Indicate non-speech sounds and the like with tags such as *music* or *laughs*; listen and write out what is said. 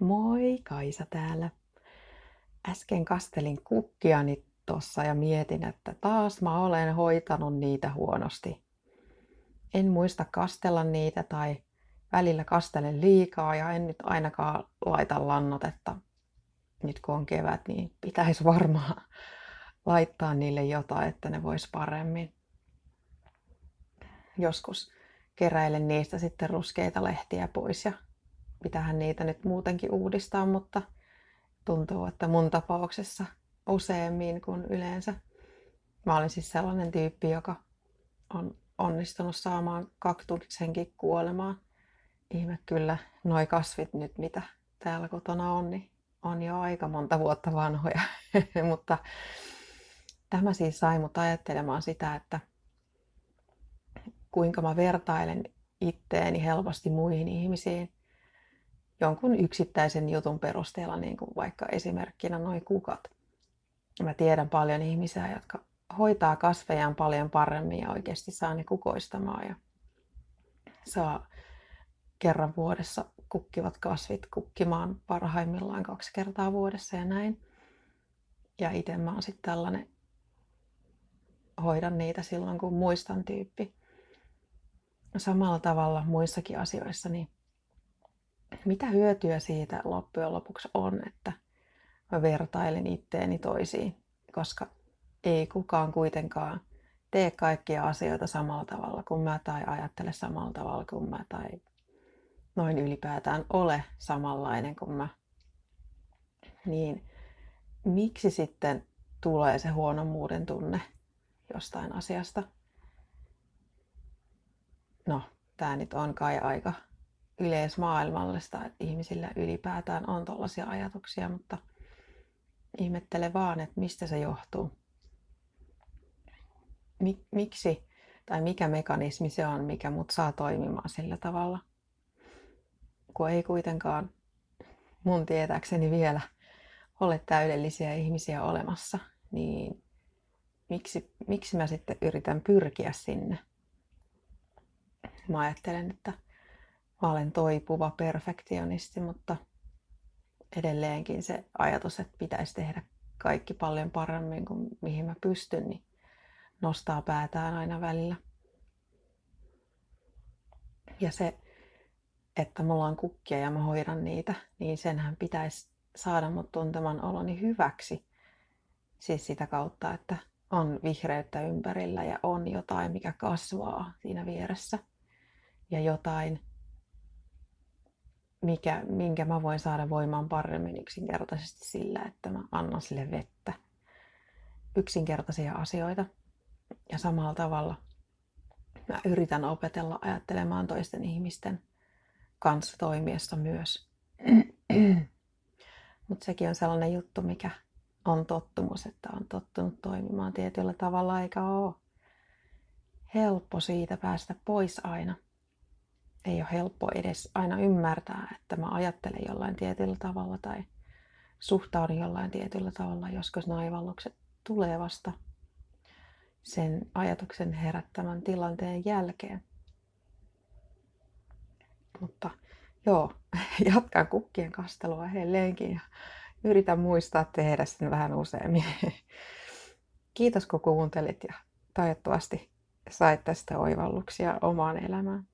Moi, Kaisa täällä. Äsken kastelin kukkiani tossa ja mietin, että taas mä olen hoitanut niitä huonosti. En muista kastella niitä tai välillä kastelen liikaa ja en nyt ainakaan laita lannotetta. Nyt kun on kevät, niin pitäisi varmaan *laughs* laittaa niille jotain, että ne vois paremmin. Joskus keräilen niistä sitten ruskeita lehtiä pois ja pitähän niitä nyt muutenkin uudistaa, mutta tuntuu, että mun tapauksessa useammin kuin yleensä. Mä olen siis sellainen tyyppi, joka on onnistunut saamaan kaktuksenkin kuolemaan. Ihme kyllä, noi kasvit nyt, mitä täällä kotona on, niin on jo aika monta vuotta vanhoja. *laughs* Mutta tämä siis sai mut ajattelemaan sitä, että kuinka mä vertailen itteeni helposti muihin ihmisiin jonkun yksittäisen jutun perusteella, niin kuin vaikka esimerkkinä noin kukat. Mä tiedän paljon ihmisiä, jotka hoitaa kasvejaan paljon paremmin ja oikeasti saa ne kukoistamaan ja saa kerran vuodessa kukkivat kasvit kukkimaan parhaimmillaan kaksi kertaa vuodessa ja näin. Ja itse mä oon sitten tällainen, hoidan niitä silloin kun muistan tyyppi. Samalla tavalla muissakin asioissa, niin mitä hyötyä siitä loppujen lopuksi on, että mä vertailen itteeni toisiin, koska ei kukaan kuitenkaan tee kaikkia asioita samalla tavalla kuin mä tai ajattele samalla tavalla kuin mä tai noin ylipäätään ole samanlainen kuin mä. Niin miksi sitten tulee se huonommuuden tunne jostain asiasta? No, tämä nyt on kai aika yleismaailmallista, että ihmisillä ylipäätään on tällaisia ajatuksia, mutta ihmettele vaan, että mistä se johtuu. Miksi tai mikä mekanismi se on, mikä mut saa toimimaan sillä tavalla. Kun ei kuitenkaan mun tietääkseni vielä ole täydellisiä ihmisiä olemassa, niin miksi, miksi mä sitten yritän pyrkiä sinne? Mä ajattelen, että mä olen toipuva perfektionisti, mutta edelleenkin se ajatus, että pitäisi tehdä kaikki paljon paremmin kuin mihin mä pystyn, niin nostaa päätään aina välillä. Ja se, että mulla on kukkia ja mä hoidan niitä, niin senhän pitäisi saada mut tuntemaan oloni hyväksi. Siis sitä kautta, että on vihreyttä ympärillä ja on jotain, mikä kasvaa siinä vieressä. Ja jotain, mikä, minkä mä voin saada voimaan paremmin yksinkertaisesti sillä, että mä annan sille vettä. Yksinkertaisia asioita. Ja samalla tavalla mä yritän opetella ajattelemaan toisten ihmisten kanssa toimiessa myös. Mutta sekin on sellainen juttu, mikä on tottumus, että on tottunut toimimaan tietyllä tavalla, eikä ole helppo siitä päästä pois aina ei ole helppo edes aina ymmärtää, että mä ajattelen jollain tietyllä tavalla tai suhtaudun jollain tietyllä tavalla. Joskus naivallukset tulee vasta sen ajatuksen herättämän tilanteen jälkeen. Mutta joo, *laughs* jatkan kukkien kastelua edelleenkin ja yritän muistaa tehdä sen vähän useammin. *laughs* Kiitos kun kuuntelit ja toivottavasti sait tästä oivalluksia omaan elämään.